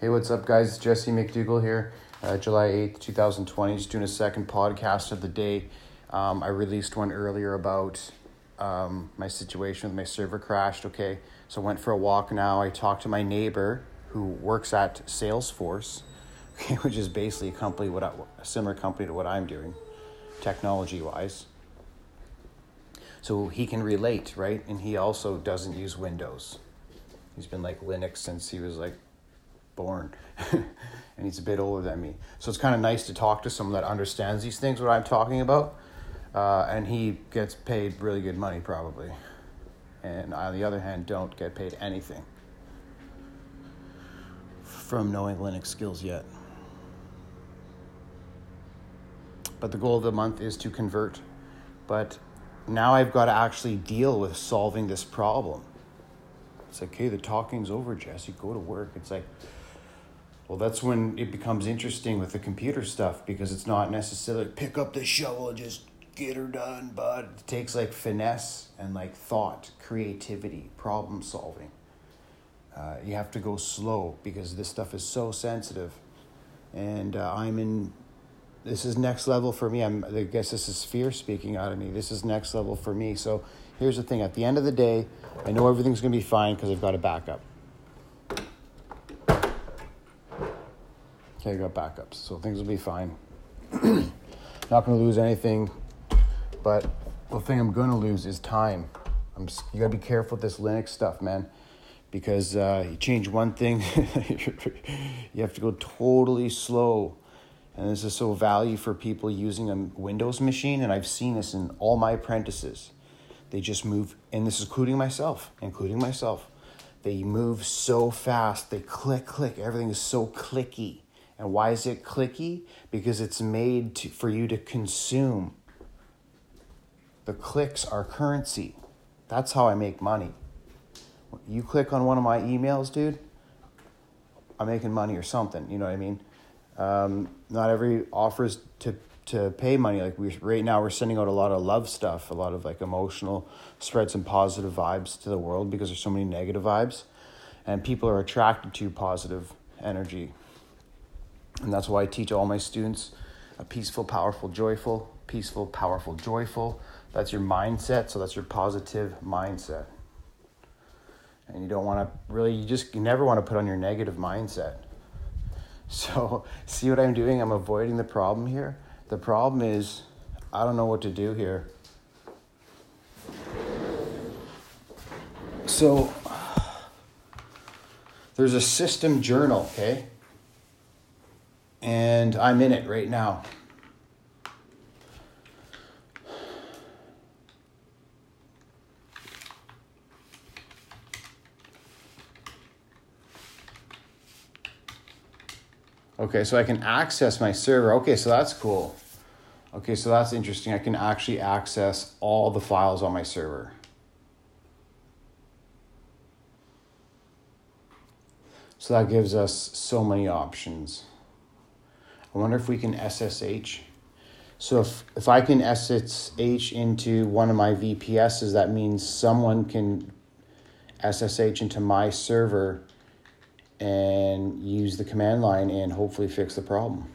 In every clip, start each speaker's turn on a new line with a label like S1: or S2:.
S1: Hey, what's up, guys? Jesse McDougall here, uh, July 8th, 2020. Just doing a second podcast of the day. Um, I released one earlier about um, my situation with my server crashed. Okay, so I went for a walk now. I talked to my neighbor who works at Salesforce, okay, which is basically a company, what I, a similar company to what I'm doing, technology wise. So he can relate, right? And he also doesn't use Windows. He's been like Linux since he was like born. and he's a bit older than me. So it's kind of nice to talk to someone that understands these things, what I'm talking about. Uh, and he gets paid really good money, probably. And I, on the other hand, don't get paid anything from knowing Linux skills yet. But the goal of the month is to convert. But now I've got to actually deal with solving this problem. It's like, hey, the talking's over, Jesse. Go to work. It's like, well, that's when it becomes interesting with the computer stuff because it's not necessarily pick up the shovel and just get her done, but it takes like finesse and like thought, creativity, problem solving. Uh, you have to go slow because this stuff is so sensitive. And uh, I'm in this is next level for me. I'm, I guess this is fear speaking out of me. This is next level for me. So here's the thing at the end of the day, I know everything's going to be fine because I've got a backup. Okay, I got backups, so things will be fine. Not going to lose anything, but the thing I'm going to lose is time. I'm just, you got to be careful with this Linux stuff, man, because uh, you change one thing, you have to go totally slow and this is so value for people using a Windows machine. And I've seen this in all my apprentices. They just move, and this is including myself, including myself. They move so fast. They click, click. Everything is so clicky. And why is it clicky? Because it's made to, for you to consume. The clicks are currency. That's how I make money. You click on one of my emails, dude, I'm making money or something. You know what I mean? Um, not every offers to to pay money. Like we right now, we're sending out a lot of love stuff, a lot of like emotional, spread some positive vibes to the world because there's so many negative vibes, and people are attracted to positive energy. And that's why I teach all my students a peaceful, powerful, joyful, peaceful, powerful, joyful. That's your mindset. So that's your positive mindset. And you don't want to really, you just you never want to put on your negative mindset so, see what I'm doing? I'm avoiding the problem here. The problem is, I don't know what to do here. So, there's a system journal, okay? And I'm in it right now. Okay, so I can access my server. Okay, so that's cool. Okay, so that's interesting. I can actually access all the files on my server. So that gives us so many options. I wonder if we can SSH. So if, if I can SSH into one of my VPSs, that means someone can SSH into my server and use the command line and hopefully fix the problem.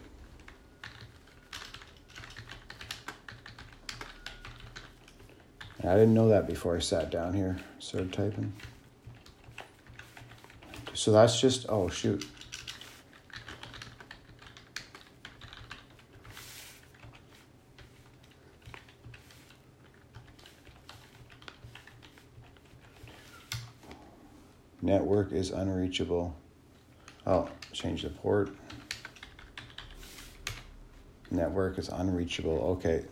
S1: I didn't know that before I sat down here, started typing. So that's just, oh shoot. Network is unreachable. Oh, change the port. Network is unreachable. Okay.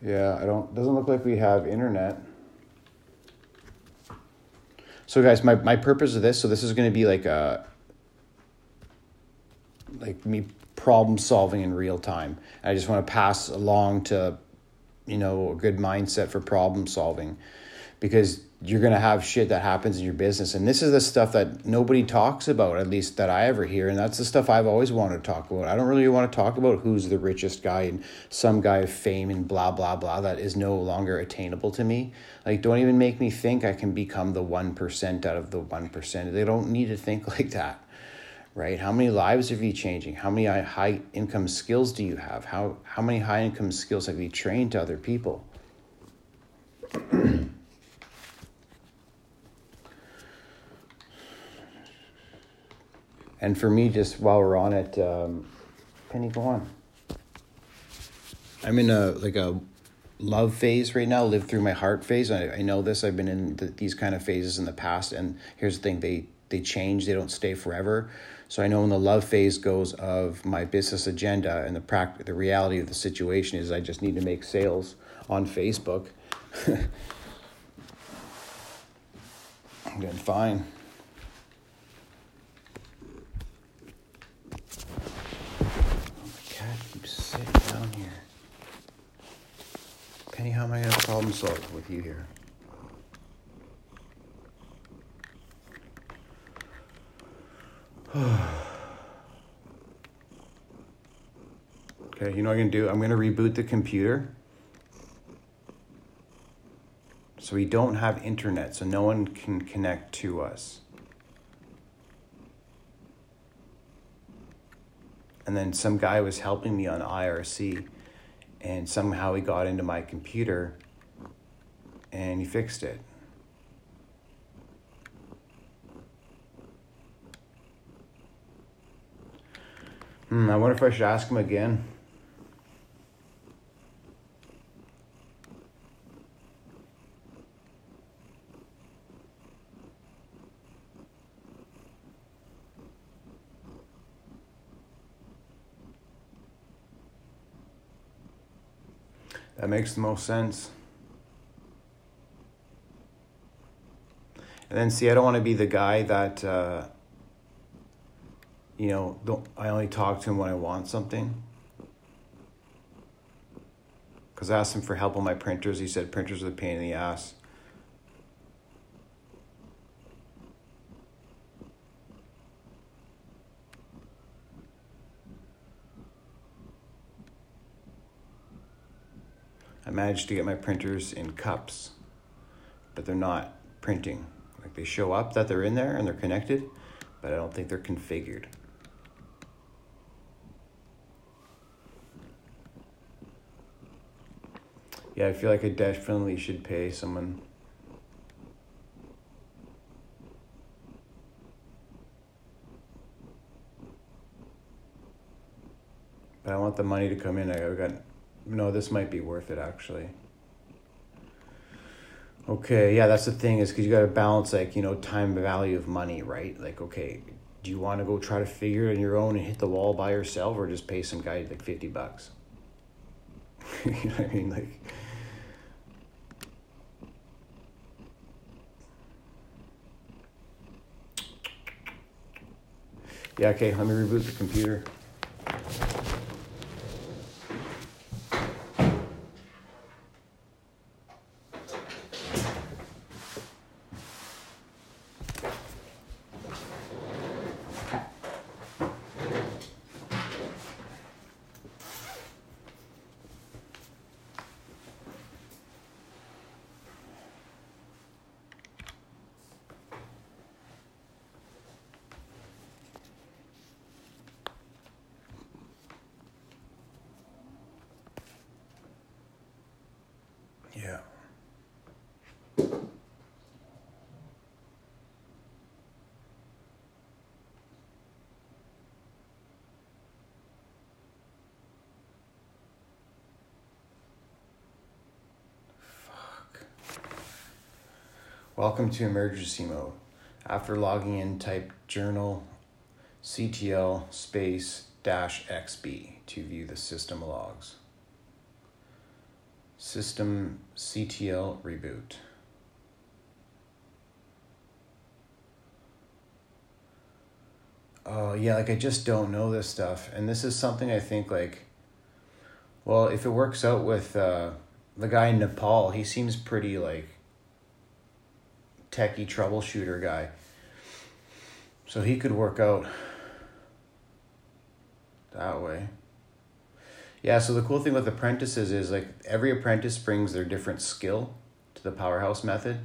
S1: Yeah, I don't doesn't look like we have internet. So guys, my, my purpose of this, so this is gonna be like a like me problem solving in real time. I just want to pass along to, you know, a good mindset for problem solving because you're going to have shit that happens in your business. And this is the stuff that nobody talks about, at least that I ever hear. And that's the stuff I've always wanted to talk about. I don't really want to talk about who's the richest guy and some guy of fame and blah, blah, blah that is no longer attainable to me. Like, don't even make me think I can become the 1% out of the 1%. They don't need to think like that, right? How many lives are you changing? How many high income skills do you have? How, how many high income skills have you trained to other people? And for me, just while we're on it, um, Penny, go on. I'm in a like a love phase right now. Live through my heart phase. I, I know this. I've been in the, these kind of phases in the past, and here's the thing: they they change. They don't stay forever. So I know when the love phase goes of my business agenda and the pract- the reality of the situation is I just need to make sales on Facebook. I'm doing fine. Penny, how am I going to problem solve with you here? okay, you know what I'm going to do? I'm going to reboot the computer. So we don't have internet, so no one can connect to us. And then some guy was helping me on IRC and somehow he got into my computer and he fixed it. Hmm, I wonder if I should ask him again. That makes the most sense. And then see, I don't want to be the guy that, uh, you know, don't, I only talk to him when I want something. Because I asked him for help on my printers. He said printers are a pain in the ass. Managed to get my printers in CUPS, but they're not printing. Like they show up that they're in there and they're connected, but I don't think they're configured. Yeah, I feel like I definitely should pay someone. But I want the money to come in. I got no, this might be worth it actually. Okay, yeah, that's the thing is because you got to balance like you know time value of money, right? Like, okay, do you want to go try to figure it on your own and hit the wall by yourself, or just pay some guy like fifty bucks? you know what I mean, like. Yeah, okay, let me reboot the computer. Yeah. Fuck. Welcome to emergency mode. After logging in, type journal CTL space dash XB to view the system logs. System CTL reboot. Oh, yeah, like I just don't know this stuff. And this is something I think, like, well, if it works out with uh, the guy in Nepal, he seems pretty, like, techie troubleshooter guy. So he could work out that way. Yeah, so the cool thing with apprentices is like every apprentice brings their different skill to the powerhouse method.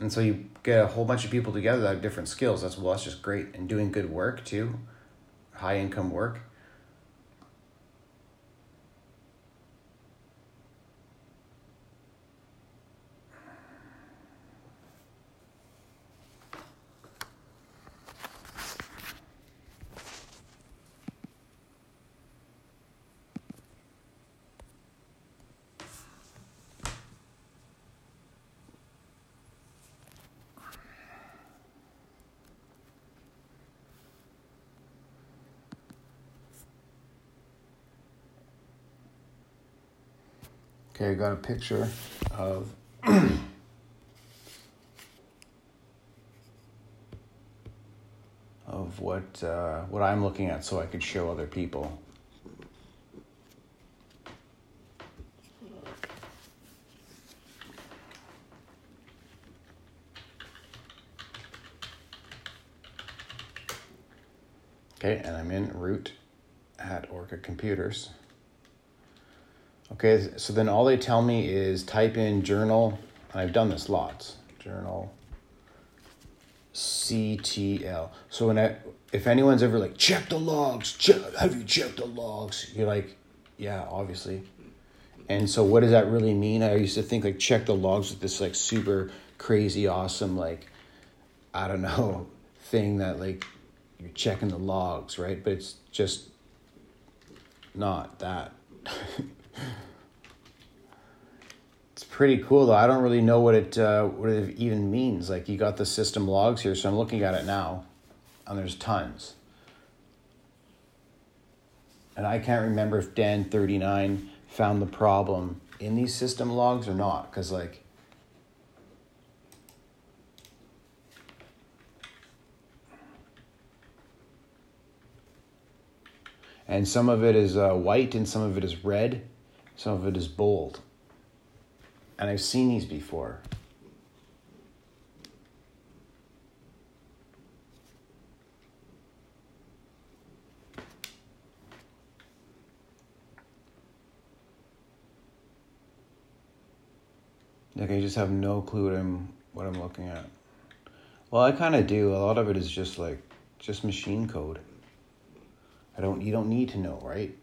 S1: And so you get a whole bunch of people together that have different skills. That's well, that's just great. And doing good work too, high income work. I got a picture of of what uh, what I'm looking at, so I could show other people. Okay, and I'm in root at Orca Computers. Okay, so then all they tell me is type in journal, and I've done this lots. Journal CTL. So when I, if anyone's ever like, check the logs, check, have you checked the logs? You're like, yeah, obviously. And so what does that really mean? I used to think like check the logs with this like super crazy awesome like I don't know thing that like you're checking the logs, right? But it's just not that. it's pretty cool though. I don't really know what it uh, what it even means. Like you got the system logs here, so I'm looking at it now, and there's tons. And I can't remember if Dan thirty nine found the problem in these system logs or not, because like. And some of it is uh, white and some of it is red some of it is bold. And I've seen these before. Like I just have no clue what I'm what I'm looking at. Well, I kind of do. A lot of it is just like just machine code. I don't you don't need to know, right?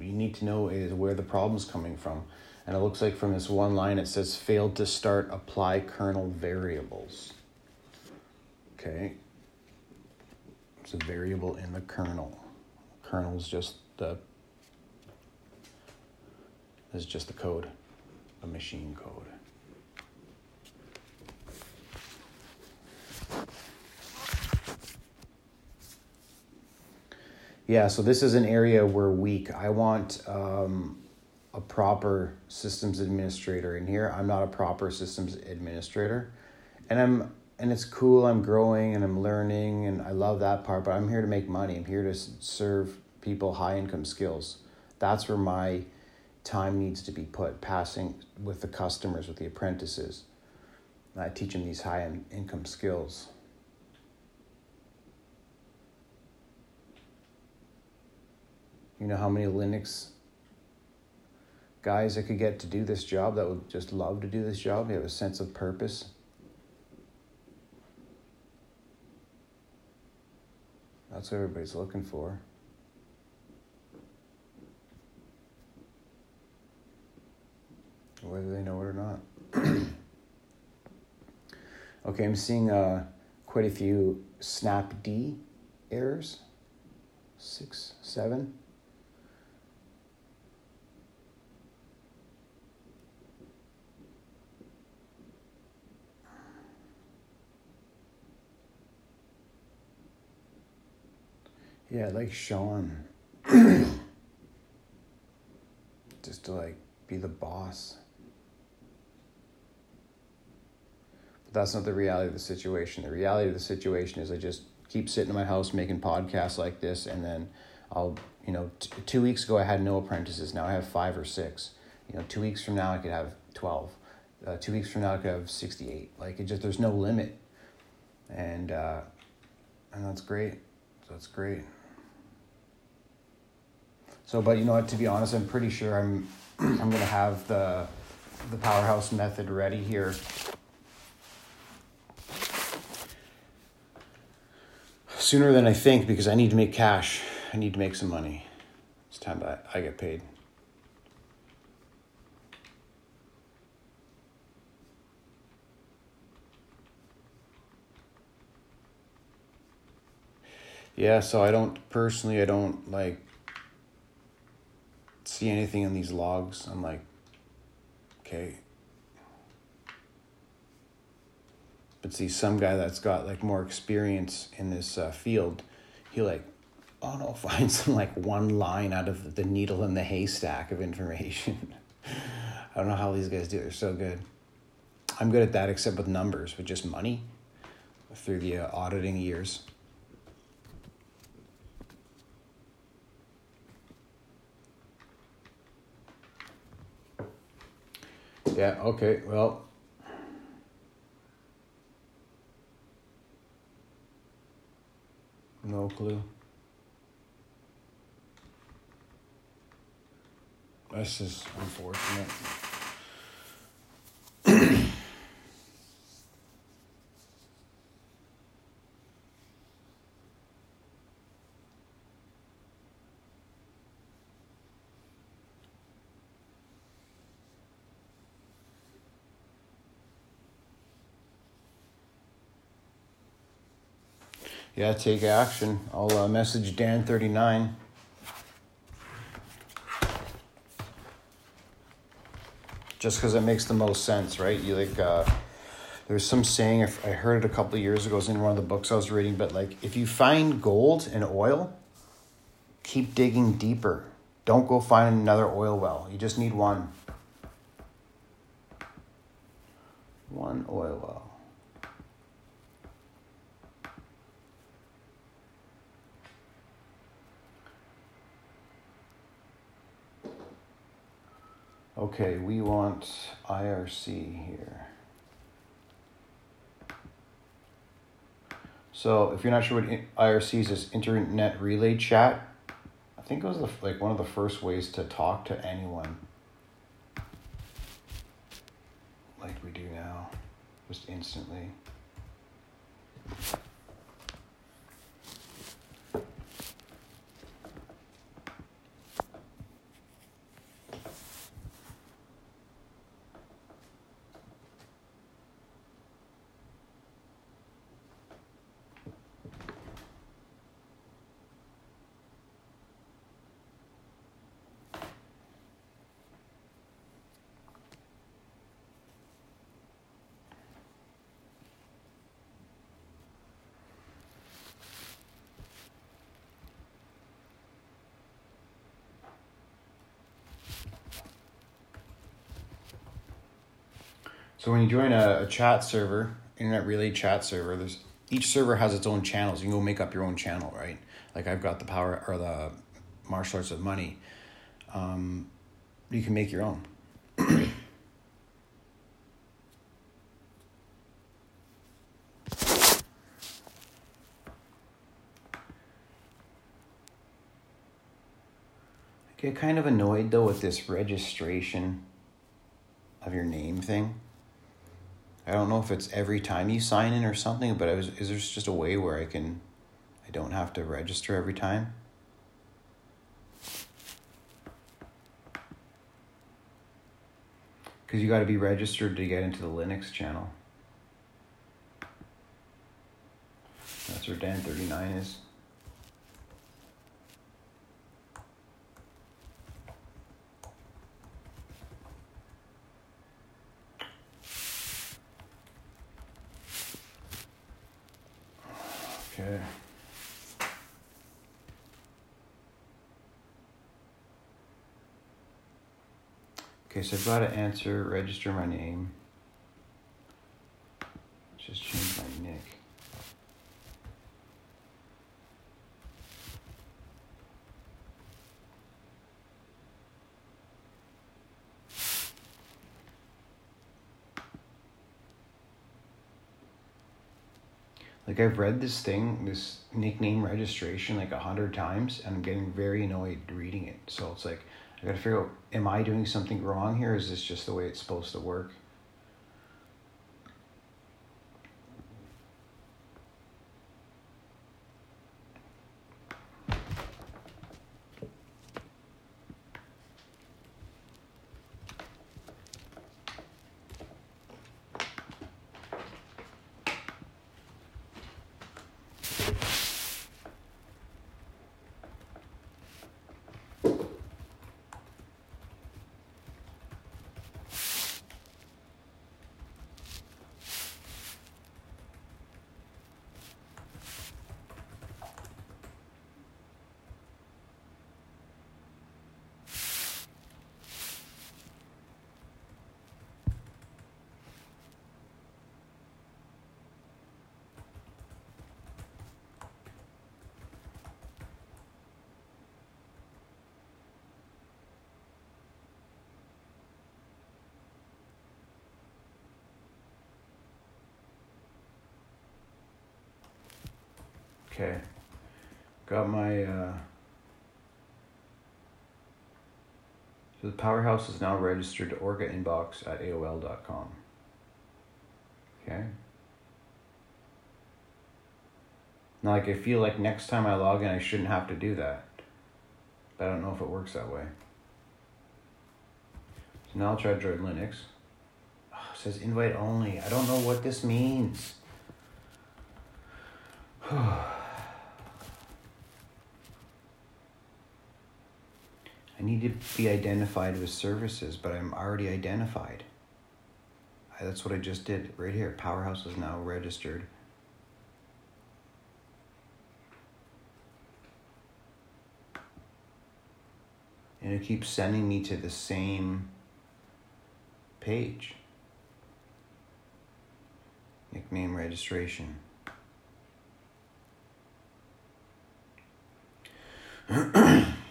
S1: You need to know is where the problem's coming from. And it looks like from this one line it says failed to start apply kernel variables. Okay. It's a variable in the kernel. Kernel is just the is just the code, the machine code. Yeah, so this is an area we're weak. I want um, a proper systems administrator in here. I'm not a proper systems administrator, and I'm and it's cool. I'm growing and I'm learning, and I love that part. But I'm here to make money. I'm here to serve people high income skills. That's where my time needs to be put. Passing with the customers, with the apprentices. I teach them these high income skills. You know how many Linux guys I could get to do this job that would just love to do this job? They have a sense of purpose. That's what everybody's looking for. Whether they know it or not. okay, I'm seeing uh, quite a few snapd errors. Six, seven. Yeah, like Sean. Just to like be the boss. But that's not the reality of the situation. The reality of the situation is I just keep sitting in my house making podcasts like this and then I'll, you know, t- 2 weeks ago I had no apprentices. Now I have 5 or 6. You know, 2 weeks from now I could have 12. Uh, two weeks from now, I could have 68. Like, it just, there's no limit. And, uh, and that's great. That's great. So, but you know what? To be honest, I'm pretty sure I'm, I'm gonna have the, the powerhouse method ready here sooner than I think because I need to make cash. I need to make some money. It's time that I get paid. Yeah, so I don't personally, I don't like see anything in these logs. I'm like, okay. But see, some guy that's got like more experience in this uh, field, he like, oh no, finds some like one line out of the needle in the haystack of information. I don't know how these guys do it. They're so good. I'm good at that, except with numbers, with just money through the uh, auditing years. Yeah, okay, well. No clue. This is unfortunate. Yeah, take action. I'll uh, message Dan39. Just because it makes the most sense, right? You like, uh, there's some saying, I heard it a couple of years ago, it was in one of the books I was reading, but like, if you find gold and oil, keep digging deeper. Don't go find another oil well. You just need one. One oil well. Okay, we want IRC here. So if you're not sure what IRC is, it's Internet Relay Chat. I think it was the, like one of the first ways to talk to anyone. Like we do now, just instantly. So when you join a, a chat server, internet relay chat server, there's each server has its own channels. You can go make up your own channel, right? Like I've got the power or the martial arts of money. Um, you can make your own. I get kind of annoyed though with this registration of your name thing. I don't know if it's every time you sign in or something, but was, is there just a way where I can, I don't have to register every time? Because you got to be registered to get into the Linux channel. That's where Dan39 is. Okay. Okay, so I've got to answer, register my name. Just change my nick. Like I've read this thing, this nickname registration like a hundred times, and I'm getting very annoyed reading it. So it's like I gotta figure out: Am I doing something wrong here? Is this just the way it's supposed to work? Okay. Got my uh So the powerhouse is now registered to orca inbox at AOL.com. Okay. Now like I feel like next time I log in I shouldn't have to do that. But I don't know if it works that way. So now I'll try Droid Linux. Oh, says invite only. I don't know what this means. I need to be identified with services, but I'm already identified. I, that's what I just did right here. Powerhouse is now registered. And it keeps sending me to the same page. Nickname registration.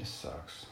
S1: This sucks.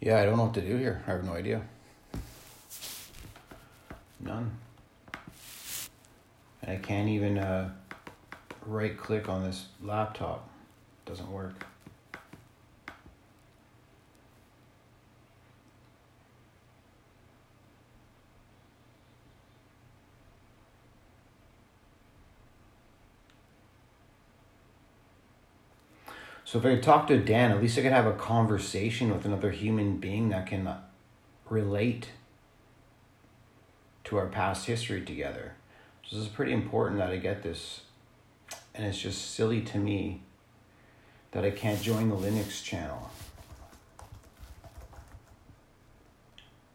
S1: Yeah, I don't know what to do here. I have no idea. None. And I can't even uh, right click on this laptop. doesn't work. So if I talk to Dan, at least I could have a conversation with another human being that can relate to our past history together. So this is pretty important that I get this. And it's just silly to me that I can't join the Linux channel.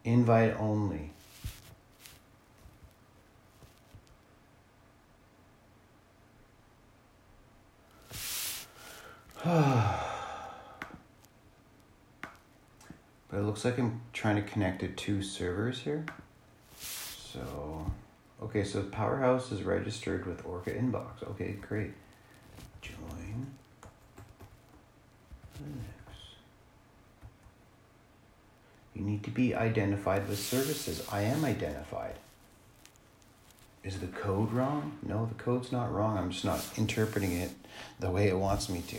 S1: Invite only. but it looks like I'm trying to connect to two servers here. So, okay, so Powerhouse is registered with Orca Inbox. Okay, great. Join Linux. You need to be identified with services. I am identified. Is the code wrong? No, the code's not wrong. I'm just not interpreting it the way it wants me to.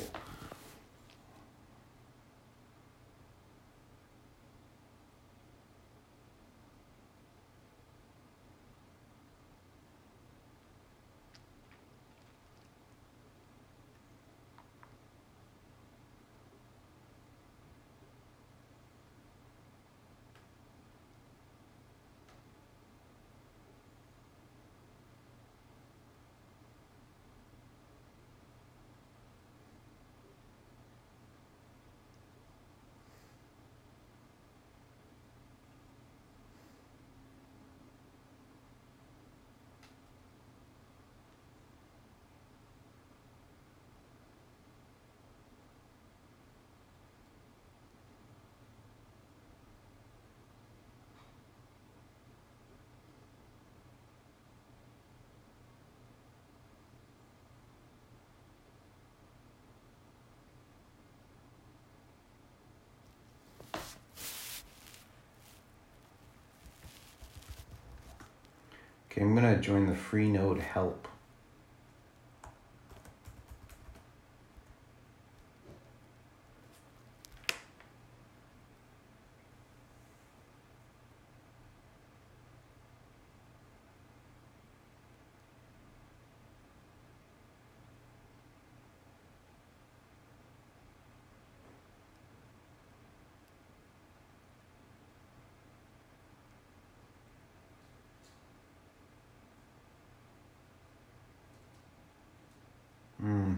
S1: Okay, I'm gonna join the Freenode help.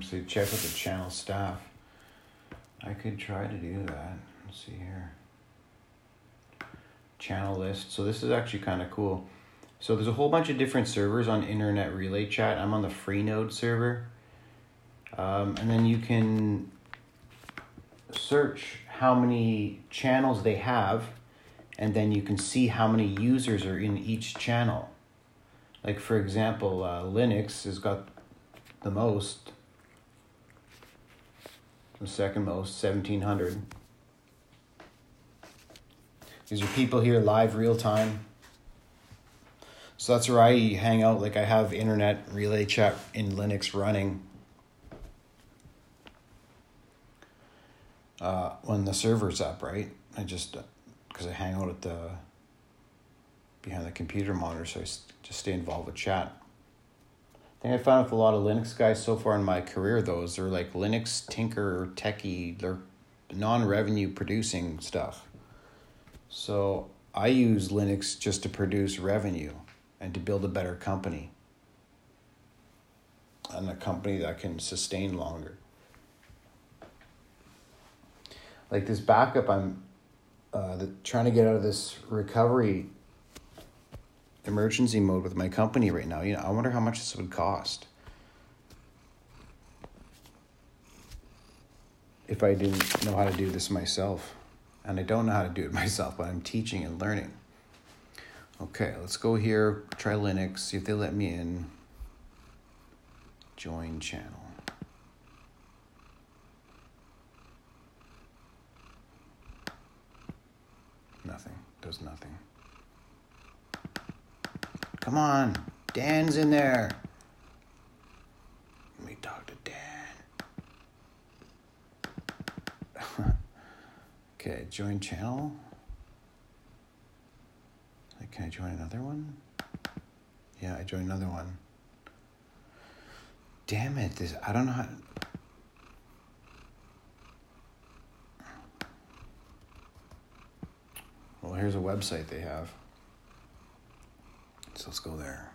S1: So check with the channel staff. I could try to do that. Let's see here. Channel list. So this is actually kind of cool. So there's a whole bunch of different servers on Internet Relay Chat. I'm on the Freenode server. Um, and then you can search how many channels they have, and then you can see how many users are in each channel. Like, for example, uh, Linux has got the most the second most, 1700. These are people here live, real time. So that's where I hang out. Like I have internet relay chat in Linux running. Uh, when the server's up, right? I just because I hang out at the behind the computer monitor, so I just stay involved with chat. I think I found with a lot of Linux guys so far in my career, is they're like Linux tinker, techie, they're non revenue producing stuff. So I use Linux just to produce revenue and to build a better company and a company that can sustain longer. Like this backup, I'm uh, the, trying to get out of this recovery emergency mode with my company right now. You know, I wonder how much this would cost. If I didn't know how to do this myself. And I don't know how to do it myself, but I'm teaching and learning. Okay, let's go here, try Linux, see if they let me in. Join channel. Nothing, does nothing. Come on, Dan's in there. Let me talk to Dan. okay, join channel. Like, can I join another one? Yeah, I joined another one. Damn it, this I don't know how Well, here's a website they have. So let's go there.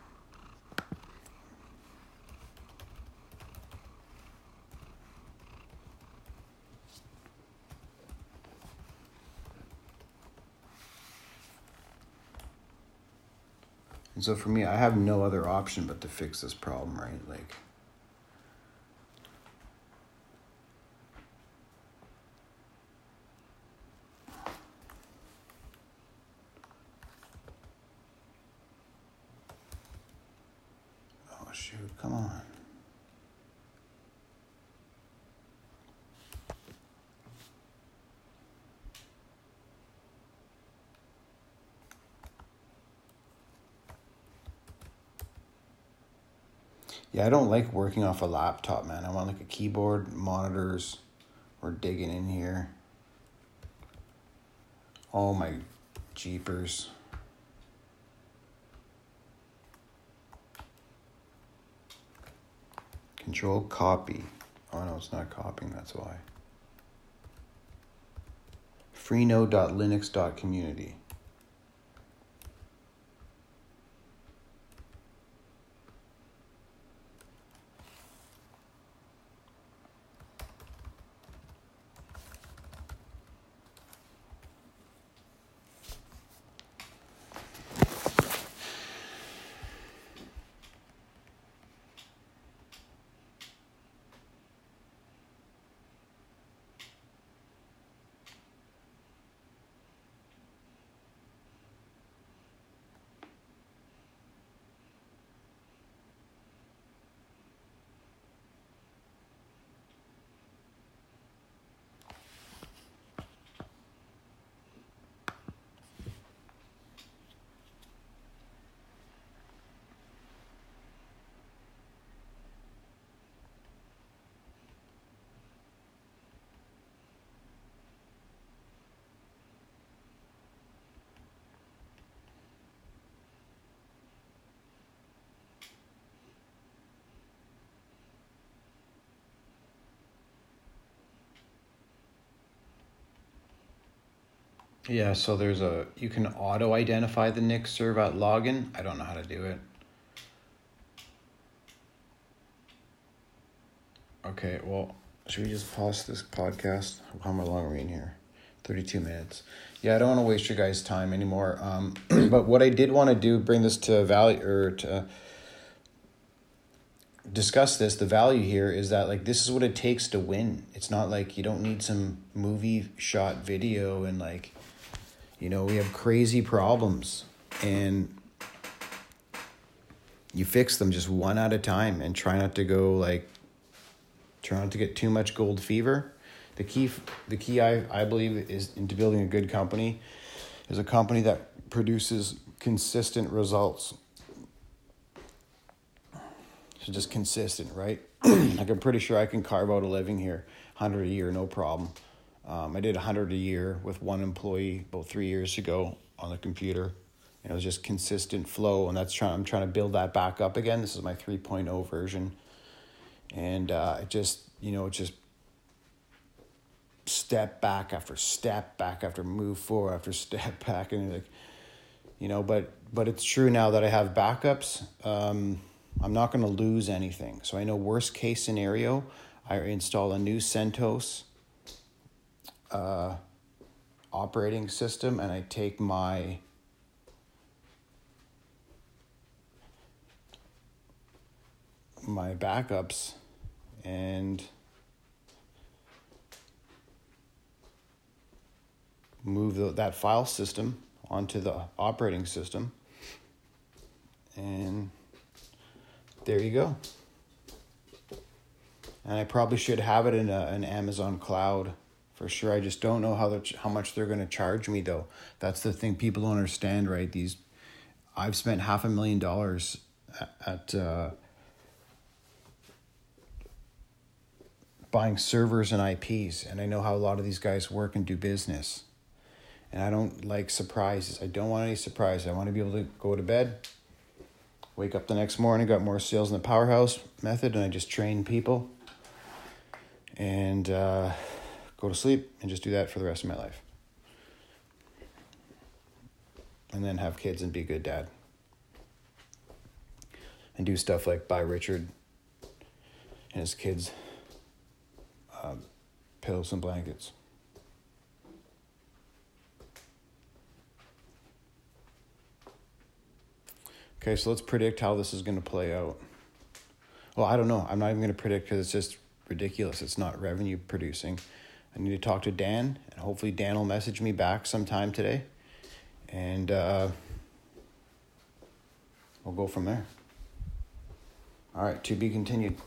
S1: And so for me, I have no other option but to fix this problem, right? Like, oh shoot, come on. Yeah, I don't like working off a laptop, man. I want like a keyboard, monitors. We're digging in here. Oh my jeepers. Control copy. Oh no, it's not copying, that's why. freenode.linux.community. Yeah, so there's a you can auto identify the NickServ at login. I don't know how to do it. Okay, well, should we just pause this podcast? How long are we in here? 32 minutes. Yeah, I don't want to waste your guys' time anymore. Um, but what I did want to do, bring this to value or to discuss this. The value here is that like this is what it takes to win. It's not like you don't need some movie shot video and like you know, we have crazy problems and you fix them just one at a time and try not to go like try not to get too much gold fever. The key the key I, I believe is into building a good company is a company that produces consistent results. So just consistent, right? like I'm pretty sure I can carve out a living here, 100 a year, no problem. Um, I did 100 a year with one employee about three years ago on the computer. And it was just consistent flow, and that's trying. I'm trying to build that back up again. This is my 3.0 version, and uh, it just you know just step back after step back after move forward after step back, and like you know, but but it's true now that I have backups. Um, I'm not going to lose anything. So I know worst case scenario, I install a new CentOS uh, operating system and I take my my backups and move the, that file system onto the operating system. And there you go. And I probably should have it in a, an Amazon cloud for sure. I just don't know how how much they're going to charge me though. That's the thing people don't understand, right? These I've spent half a million dollars at, uh, buying servers and IPs, and I know how a lot of these guys work and do business. And I don't like surprises. I don't want any surprises. I want to be able to go to bed, wake up the next morning, got more sales in the powerhouse method, and I just train people. And uh, go to sleep, and just do that for the rest of my life. and then have kids and be a good dad. And do stuff like buy Richard and his kids uh, pillows and blankets. Okay, so let's predict how this is going to play out. Well, I don't know. I'm not even going to predict because it's just ridiculous. It's not revenue producing. I need to talk to Dan, and hopefully, Dan will message me back sometime today. And uh, we'll go from there. All right, to be continued.